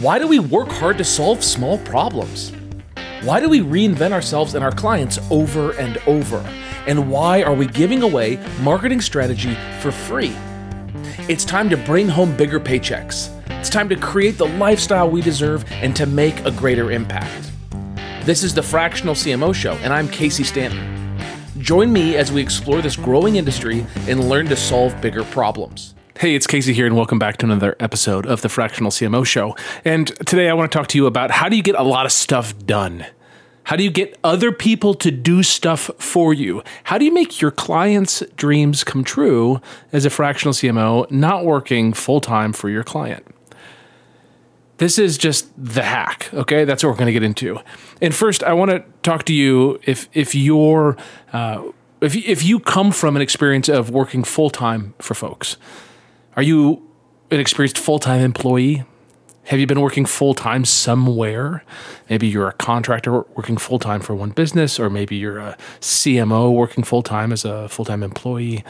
Why do we work hard to solve small problems? Why do we reinvent ourselves and our clients over and over? And why are we giving away marketing strategy for free? It's time to bring home bigger paychecks. It's time to create the lifestyle we deserve and to make a greater impact. This is the Fractional CMO Show, and I'm Casey Stanton. Join me as we explore this growing industry and learn to solve bigger problems. Hey, it's Casey here, and welcome back to another episode of the Fractional CMO Show. And today I want to talk to you about how do you get a lot of stuff done? How do you get other people to do stuff for you? How do you make your clients' dreams come true as a fractional CMO, not working full time for your client? This is just the hack, okay? That's what we're going to get into. And first, I want to talk to you if if you're uh, if if you come from an experience of working full time for folks are you an experienced full time employee? Have you been working full time somewhere? Maybe you're a contractor working full time for one business, or maybe you're a CMO working full time as a full time employee.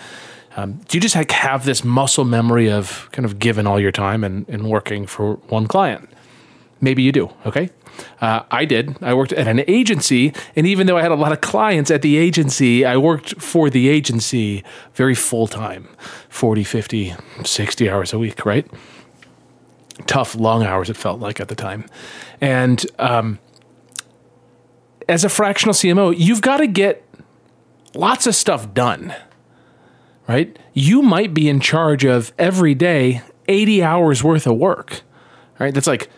Um, do you just like have this muscle memory of kind of giving all your time and, and working for one client? Maybe you do. Okay. Uh, I did. I worked at an agency, and even though I had a lot of clients at the agency, I worked for the agency very full time 40, 50, 60 hours a week, right? Tough, long hours, it felt like at the time. And um, as a fractional CMO, you've got to get lots of stuff done, right? You might be in charge of every day 80 hours worth of work, right? That's like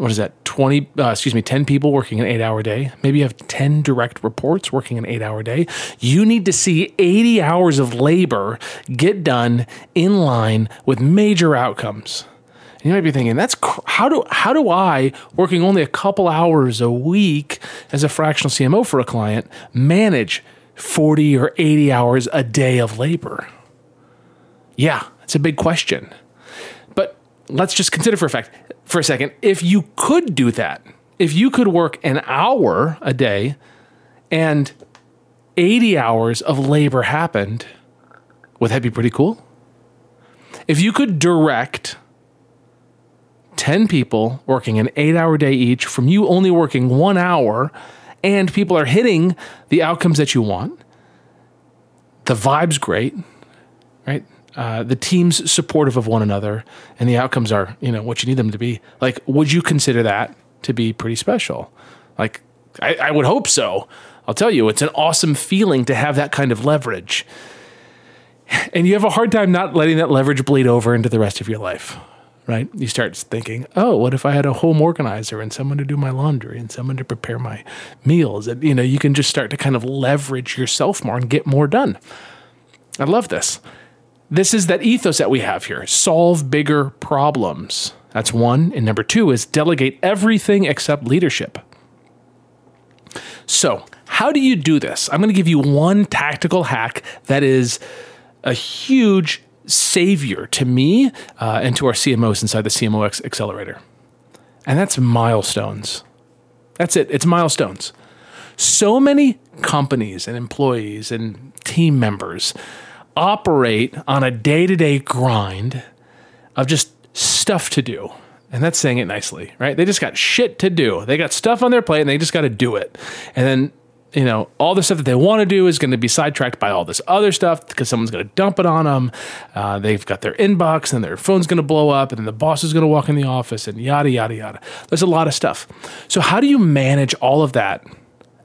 what is that 20 uh, excuse me 10 people working an 8 hour day? Maybe you have 10 direct reports working an 8 hour day. You need to see 80 hours of labor get done in line with major outcomes. And you might be thinking that's cr- how do how do I working only a couple hours a week as a fractional CMO for a client manage 40 or 80 hours a day of labor? Yeah it's a big question let's just consider for a fact for a second, if you could do that, if you could work an hour a day and 80 hours of labor happened, would that be pretty cool? If you could direct 10 people working an eight hour day each from you only working one hour and people are hitting the outcomes that you want, the vibe's great, right? Uh, the team's supportive of one another and the outcomes are you know what you need them to be. Like would you consider that to be pretty special? Like I, I would hope so. I'll tell you it's an awesome feeling to have that kind of leverage. And you have a hard time not letting that leverage bleed over into the rest of your life right? You start thinking oh what if i had a home organizer and someone to do my laundry and someone to prepare my meals? And you know you can just start to kind of leverage yourself more and get more done. I love this this is that ethos that we have here solve bigger problems. That's one. And number two is delegate everything except leadership. So, how do you do this? I'm going to give you one tactical hack that is a huge savior to me uh, and to our CMOs inside the CMOX Accelerator. And that's milestones. That's it, it's milestones. So many companies and employees and team members operate on a day to day grind of just stuff to do. And that's saying it nicely, right? They just got shit to do. They got stuff on their plate and they just got to do it. And then, you know, all the stuff that they want to do is going to be sidetracked by all this other stuff because someone's going to dump it on them. Uh, they've got their inbox and their phone's going to blow up and then the boss is going to walk in the office and yada, yada, yada. There's a lot of stuff. So, how do you manage all of that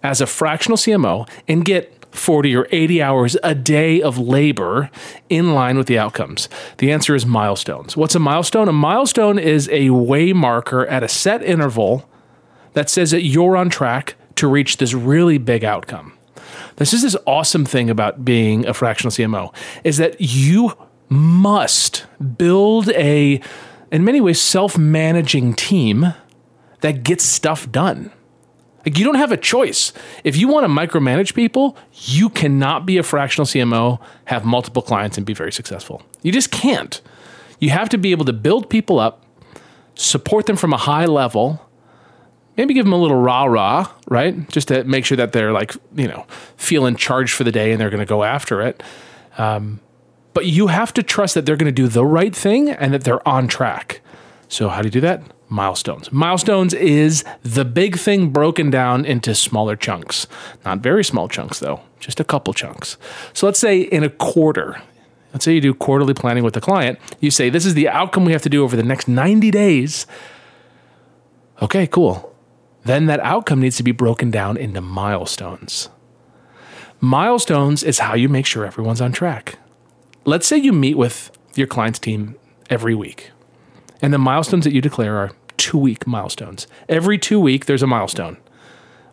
as a fractional CMO and get 40 or 80 hours a day of labor in line with the outcomes? The answer is milestones. What's a milestone? A milestone is a way marker at a set interval that says that you're on track to reach this really big outcome. This is this awesome thing about being a fractional CMO is that you must build a in many ways self-managing team that gets stuff done. Like you don't have a choice. If you want to micromanage people, you cannot be a fractional CMO, have multiple clients, and be very successful. You just can't. You have to be able to build people up, support them from a high level, maybe give them a little rah rah, right? Just to make sure that they're like, you know, feeling charged for the day and they're going to go after it. Um, but you have to trust that they're going to do the right thing and that they're on track. So, how do you do that? Milestones. Milestones is the big thing broken down into smaller chunks. Not very small chunks, though, just a couple chunks. So, let's say in a quarter, let's say you do quarterly planning with the client, you say, This is the outcome we have to do over the next 90 days. Okay, cool. Then that outcome needs to be broken down into milestones. Milestones is how you make sure everyone's on track. Let's say you meet with your client's team every week, and the milestones that you declare are two week milestones. Every two week, there's a milestone.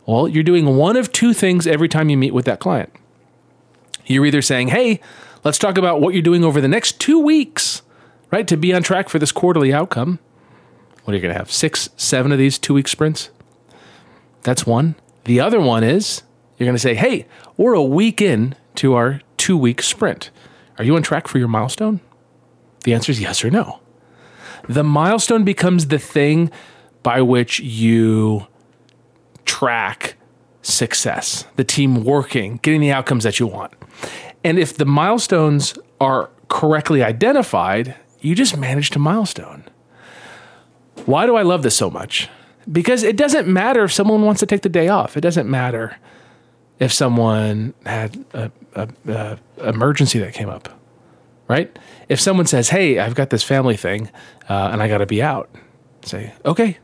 Well, you're doing one of two things every time you meet with that client. You're either saying, hey, let's talk about what you're doing over the next two weeks, right, to be on track for this quarterly outcome. What are you going to have? Six, seven of these two week sprints? That's one. The other one is you're going to say, hey, we're a week in to our two week sprint. Are you on track for your milestone? The answer is yes or no. The milestone becomes the thing by which you track success, the team working, getting the outcomes that you want. And if the milestones are correctly identified, you just managed a milestone. Why do I love this so much? Because it doesn't matter if someone wants to take the day off. It doesn't matter if someone had a, a, a emergency that came up, right? If someone says, "Hey, I've got this family thing, uh, and I got to be out," say, "Okay,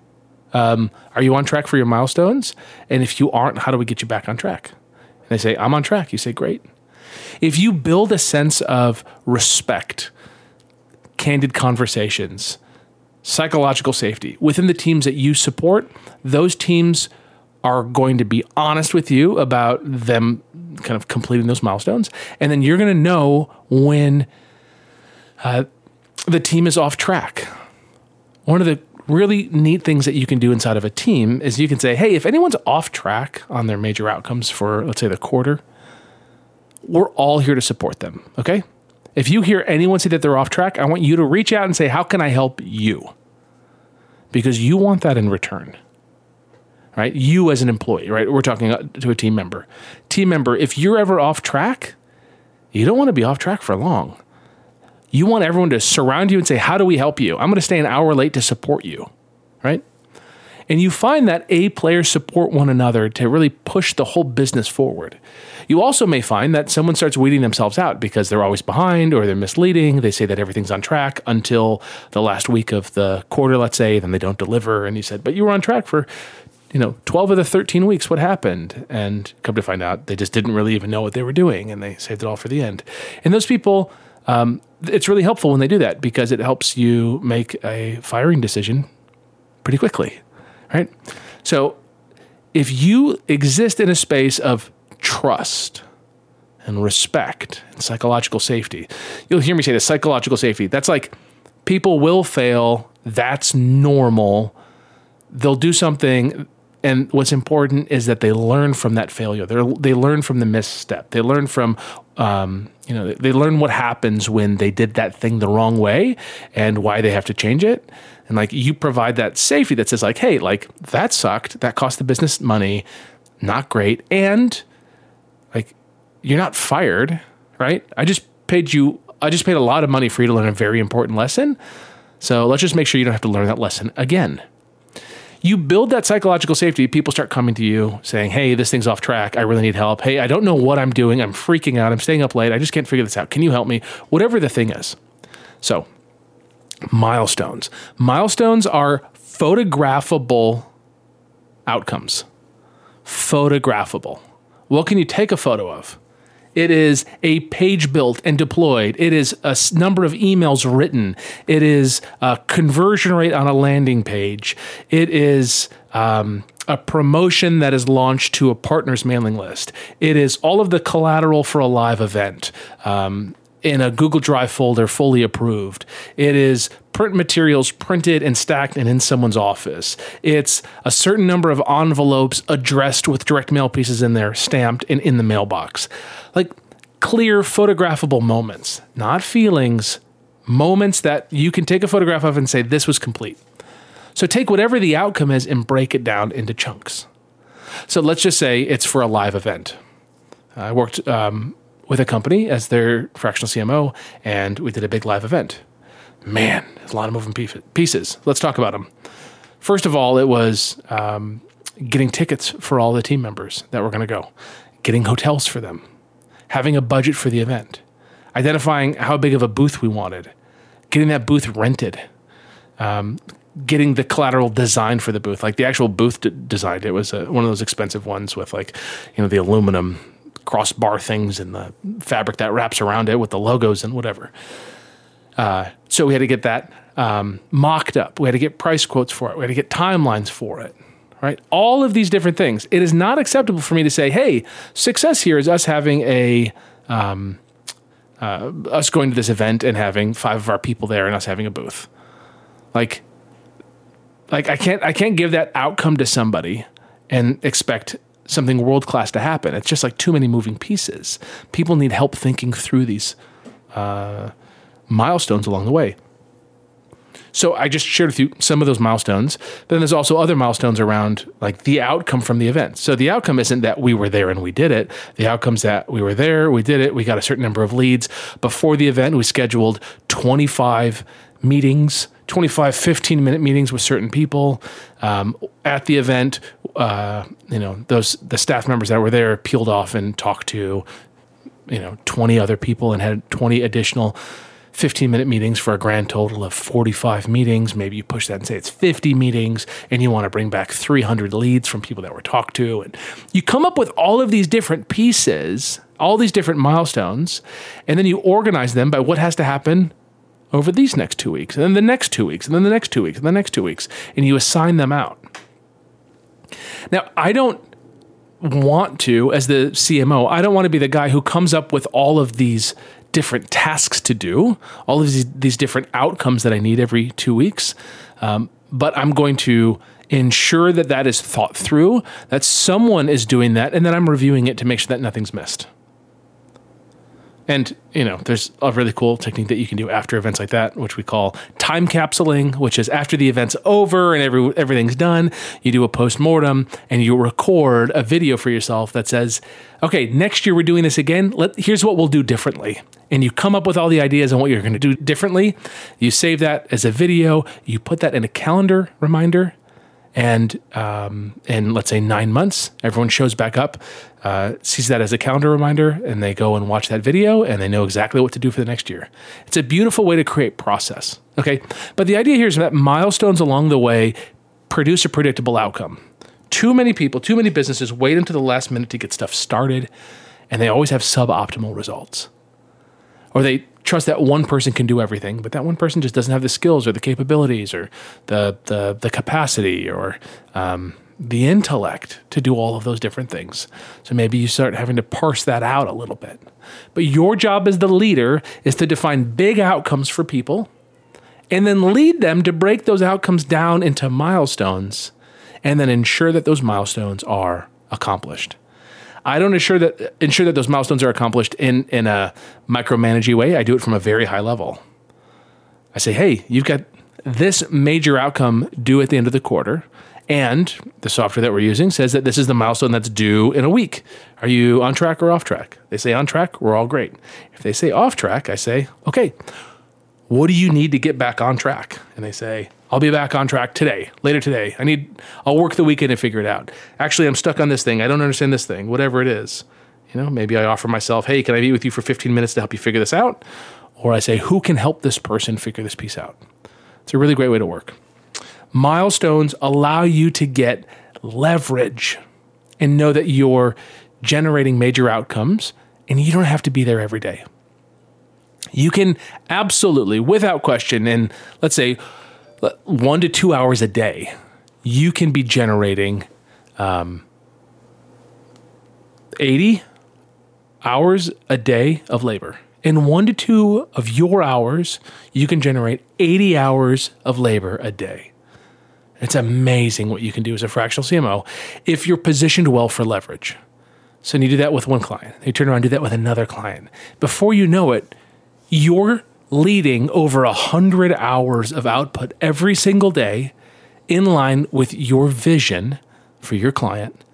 um, are you on track for your milestones? And if you aren't, how do we get you back on track?" And they say, "I'm on track." You say, "Great." If you build a sense of respect, candid conversations, psychological safety within the teams that you support, those teams are going to be honest with you about them kind of completing those milestones. And then you're going to know when uh, the team is off track. One of the really neat things that you can do inside of a team is you can say, hey, if anyone's off track on their major outcomes for, let's say, the quarter, we're all here to support them. Okay. If you hear anyone say that they're off track, I want you to reach out and say, how can I help you? Because you want that in return right? You as an employee, right? We're talking to a team member. Team member, if you're ever off track, you don't want to be off track for long. You want everyone to surround you and say, How do we help you? I'm going to stay an hour late to support you, right? And you find that A players support one another to really push the whole business forward. You also may find that someone starts weeding themselves out because they're always behind or they're misleading. They say that everything's on track until the last week of the quarter, let's say, then they don't deliver. And you said, But you were on track for you know, 12 of the 13 weeks, what happened? And come to find out, they just didn't really even know what they were doing and they saved it all for the end. And those people, um, it's really helpful when they do that because it helps you make a firing decision pretty quickly, right? So if you exist in a space of trust and respect and psychological safety, you'll hear me say this psychological safety. That's like people will fail. That's normal. They'll do something and what's important is that they learn from that failure. They they learn from the misstep. They learn from um, you know they learn what happens when they did that thing the wrong way and why they have to change it. And like you provide that safety that says like, hey, like that sucked. That cost the business money. Not great. And like you're not fired, right? I just paid you. I just paid a lot of money for you to learn a very important lesson. So let's just make sure you don't have to learn that lesson again you build that psychological safety. People start coming to you saying, Hey, this thing's off track. I really need help. Hey, I don't know what I'm doing. I'm freaking out. I'm staying up late. I just can't figure this out. Can you help me? Whatever the thing is. So, milestones. Milestones are photographable outcomes. Photographable. What can you take a photo of? It is a page built and deployed. It is a number of emails written. It is a conversion rate on a landing page. It is um, a promotion that is launched to a partner's mailing list. It is all of the collateral for a live event. Um, in a Google Drive folder fully approved. It is print materials printed and stacked and in someone's office. It's a certain number of envelopes addressed with direct mail pieces in there, stamped and in the mailbox. Like clear photographable moments, not feelings, moments that you can take a photograph of and say, this was complete. So take whatever the outcome is and break it down into chunks. So let's just say it's for a live event. I worked um, with a company as their fractional CMO, and we did a big live event. Man, a lot of moving pieces. Let's talk about them. First of all, it was um, getting tickets for all the team members that were going to go, getting hotels for them, having a budget for the event, identifying how big of a booth we wanted, getting that booth rented, um, getting the collateral design for the booth, like the actual booth d- designed. It was a, one of those expensive ones with like, you know, the aluminum crossbar things and the fabric that wraps around it with the logos and whatever. Uh, so we had to get that um, mocked up. We had to get price quotes for it. We had to get timelines for it. Right, all of these different things. It is not acceptable for me to say, "Hey, success here is us having a." Um, uh, us going to this event and having five of our people there and us having a booth. Like, like I can't I can't give that outcome to somebody and expect something world class to happen. It's just like too many moving pieces. People need help thinking through these uh, milestones along the way. So I just shared with you some of those milestones. Then there's also other milestones around like the outcome from the event. So the outcome isn't that we were there and we did it. The outcome's that we were there, we did it, we got a certain number of leads. Before the event, we scheduled 25 meetings 25, 15 minute meetings with certain people. Um, at the event, uh, you know, those the staff members that were there peeled off and talked to, you know, 20 other people and had 20 additional 15 minute meetings for a grand total of 45 meetings. Maybe you push that and say it's 50 meetings and you want to bring back 300 leads from people that were talked to. And you come up with all of these different pieces, all these different milestones, and then you organize them by what has to happen over these next two weeks, and then the next two weeks, and then the next two weeks, and the next two weeks, and you assign them out. Now, I don't want to, as the CMO, I don't want to be the guy who comes up with all of these different tasks to do, all of these, these different outcomes that I need every two weeks. Um, but I'm going to ensure that that is thought through, that someone is doing that, and then I'm reviewing it to make sure that nothing's missed. And you know, there's a really cool technique that you can do after events like that, which we call time capsuling, which is after the event's over and every everything's done, you do a post mortem and you record a video for yourself that says, "Okay, next year we're doing this again. Let here's what we'll do differently." And you come up with all the ideas on what you're going to do differently. You save that as a video. You put that in a calendar reminder and um, in let's say nine months, everyone shows back up, uh, sees that as a calendar reminder, and they go and watch that video, and they know exactly what to do for the next year. It's a beautiful way to create process. Okay, but the idea here is that milestones along the way produce a predictable outcome. Too many people, too many businesses wait until the last minute to get stuff started, and they always have suboptimal results. Or they trust that one person can do everything, but that one person just doesn't have the skills or the capabilities or the the, the capacity or um, the intellect to do all of those different things. So maybe you start having to parse that out a little bit. But your job as the leader is to define big outcomes for people and then lead them to break those outcomes down into milestones and then ensure that those milestones are accomplished. I don't ensure that ensure that those milestones are accomplished in in a micromanaging way. I do it from a very high level. I say, hey, you've got this major outcome due at the end of the quarter. And the software that we're using says that this is the milestone that's due in a week. Are you on track or off track? They say on track, we're all great. If they say off track, I say, okay, what do you need to get back on track? And they say, I'll be back on track today, later today. I need, I'll work the weekend and figure it out. Actually, I'm stuck on this thing. I don't understand this thing, whatever it is. You know, maybe I offer myself, hey, can I meet with you for 15 minutes to help you figure this out? Or I say, who can help this person figure this piece out? It's a really great way to work. Milestones allow you to get leverage and know that you're generating major outcomes and you don't have to be there every day. You can absolutely, without question, in let's say one to two hours a day, you can be generating um, 80 hours a day of labor. In one to two of your hours, you can generate 80 hours of labor a day. It's amazing what you can do as a fractional CMO if you're positioned well for leverage. So you do that with one client, you turn around and do that with another client. Before you know it, you're leading over a hundred hours of output every single day in line with your vision for your client.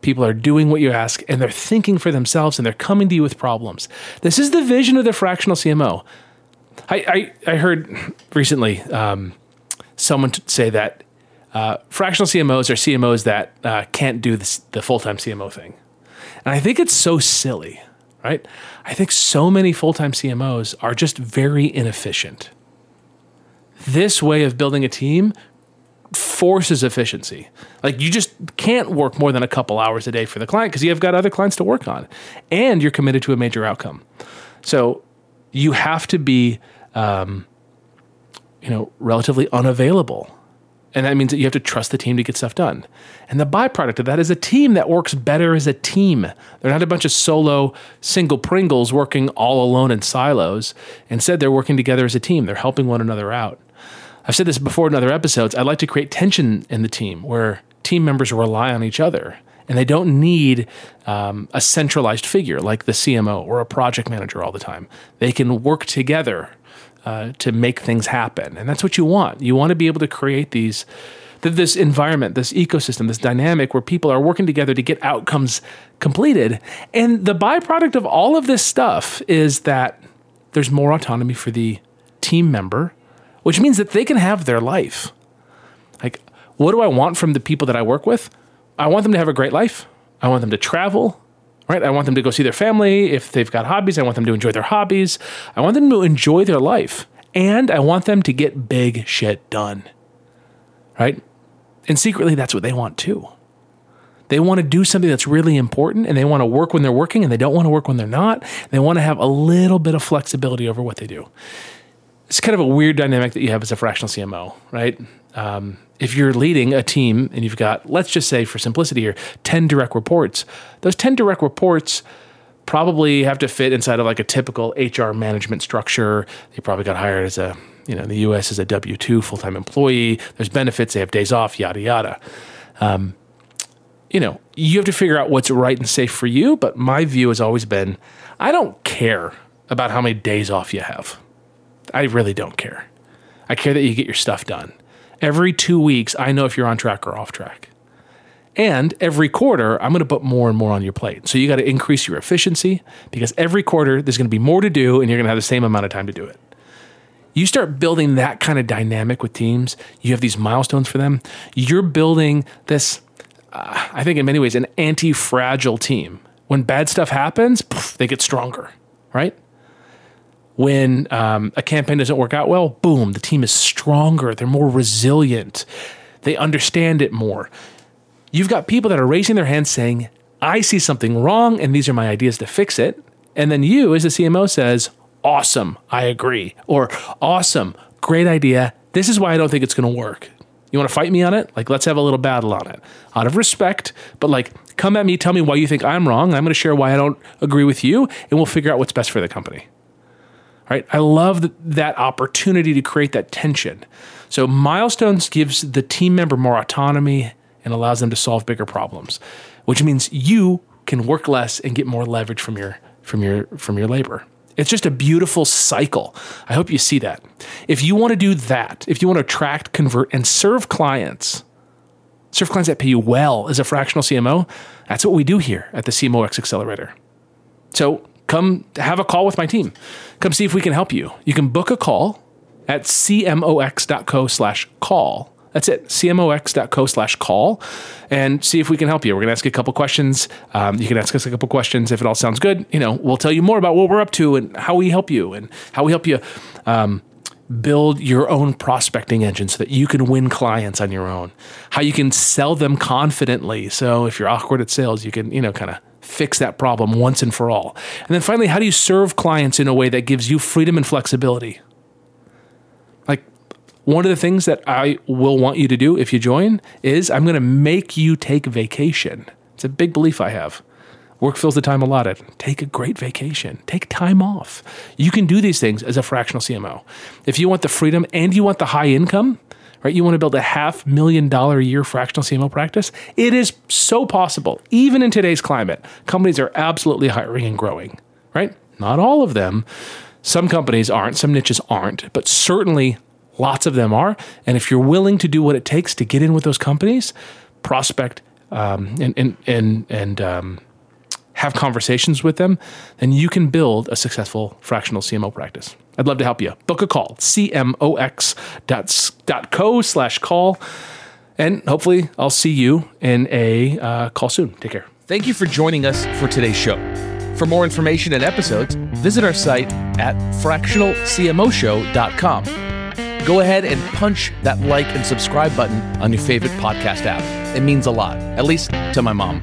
People are doing what you ask and they're thinking for themselves and they're coming to you with problems. This is the vision of the fractional CMO. I, I, I heard recently um, someone say that uh, fractional CMOs are CMOs that uh, can't do this, the full time CMO thing. And I think it's so silly, right? I think so many full time CMOs are just very inefficient. This way of building a team forces efficiency. Like you just can't work more than a couple hours a day for the client because you've got other clients to work on and you're committed to a major outcome. So you have to be, um, you know, relatively unavailable. And that means that you have to trust the team to get stuff done. And the byproduct of that is a team that works better as a team. They're not a bunch of solo single Pringles working all alone in silos. Instead, they're working together as a team. They're helping one another out. I've said this before in other episodes. I'd like to create tension in the team where team members rely on each other and they don't need um, a centralized figure like the CMO or a project manager all the time. They can work together uh, to make things happen, and that's what you want. You want to be able to create these this environment, this ecosystem, this dynamic where people are working together to get outcomes completed. And the byproduct of all of this stuff is that there's more autonomy for the team member which means that they can have their life. Like, what do I want from the people that I work with? I want them to have a great life. I want them to travel, right? I want them to go see their family. If they've got hobbies, I want them to enjoy their hobbies. I want them to enjoy their life. And I want them to get big shit done, right? And secretly, that's what they want too. They want to do something that's really important and they want to work when they're working and they don't want to work when they're not. They want to have a little bit of flexibility over what they do it's kind of a weird dynamic that you have as a fractional CMO, right? Um, if you're leading a team and you've got, let's just say for simplicity here, 10 direct reports, those 10 direct reports probably have to fit inside of like a typical HR management structure. They probably got hired as a, you know, the US as a W 2 full time employee. There's benefits, they have days off, yada, yada. Um, you know, you have to figure out what's right and safe for you. But my view has always been I don't care about how many days off you have. I really don't care. I care that you get your stuff done. Every two weeks, I know if you're on track or off track. And every quarter, I'm going to put more and more on your plate. So you got to increase your efficiency because every quarter, there's going to be more to do and you're going to have the same amount of time to do it. You start building that kind of dynamic with teams, you have these milestones for them. You're building this, uh, I think, in many ways, an anti fragile team. When bad stuff happens, poof, they get stronger, right? When um, a campaign doesn't work out well, boom, the team is stronger. They're more resilient. They understand it more. You've got people that are raising their hands saying, I see something wrong and these are my ideas to fix it. And then you, as the CMO, says, Awesome, I agree. Or awesome, great idea. This is why I don't think it's going to work. You want to fight me on it? Like, let's have a little battle on it out of respect, but like, come at me, tell me why you think I'm wrong. I'm going to share why I don't agree with you, and we'll figure out what's best for the company right? I love the, that opportunity to create that tension. So milestones gives the team member more autonomy and allows them to solve bigger problems, which means you can work less and get more leverage from your from your from your labor. It's just a beautiful cycle. I hope you see that. If you want to do that, if you want to attract, convert, and serve clients, serve clients that pay you well as a fractional CMO, that's what we do here at the CMOX Accelerator. So come have a call with my team. Come see if we can help you. You can book a call at cmox.co slash call. That's it, cmox.co slash call, and see if we can help you. We're going to ask you a couple questions. Um, you can ask us a couple questions. If it all sounds good, you know, we'll tell you more about what we're up to and how we help you and how we help you um, build your own prospecting engine so that you can win clients on your own, how you can sell them confidently. So if you're awkward at sales, you can, you know, kind of fix that problem once and for all? And then finally, how do you serve clients in a way that gives you freedom and flexibility? Like, one of the things that I will want you to do if you join is I'm going to make you take vacation. It's a big belief I have. Work fills the time allotted. Take a great vacation. Take time off. You can do these things as a fractional CMO. If you want the freedom and you want the high income, right? You want to build a half million dollar a year fractional CMO practice. It is so possible, even in today's climate. Companies are absolutely hiring and growing, right? Not all of them. Some companies aren't, some niches aren't, but certainly lots of them are. And if you're willing to do what it takes to get in with those companies, prospect um, and and and, and um, have conversations with them, then you can build a successful fractional CMO practice. I'd love to help you. Book a call, cmox.co slash call. And hopefully, I'll see you in a uh, call soon. Take care. Thank you for joining us for today's show. For more information and episodes, visit our site at fractionalcmoshow.com. Go ahead and punch that like and subscribe button on your favorite podcast app. It means a lot, at least to my mom.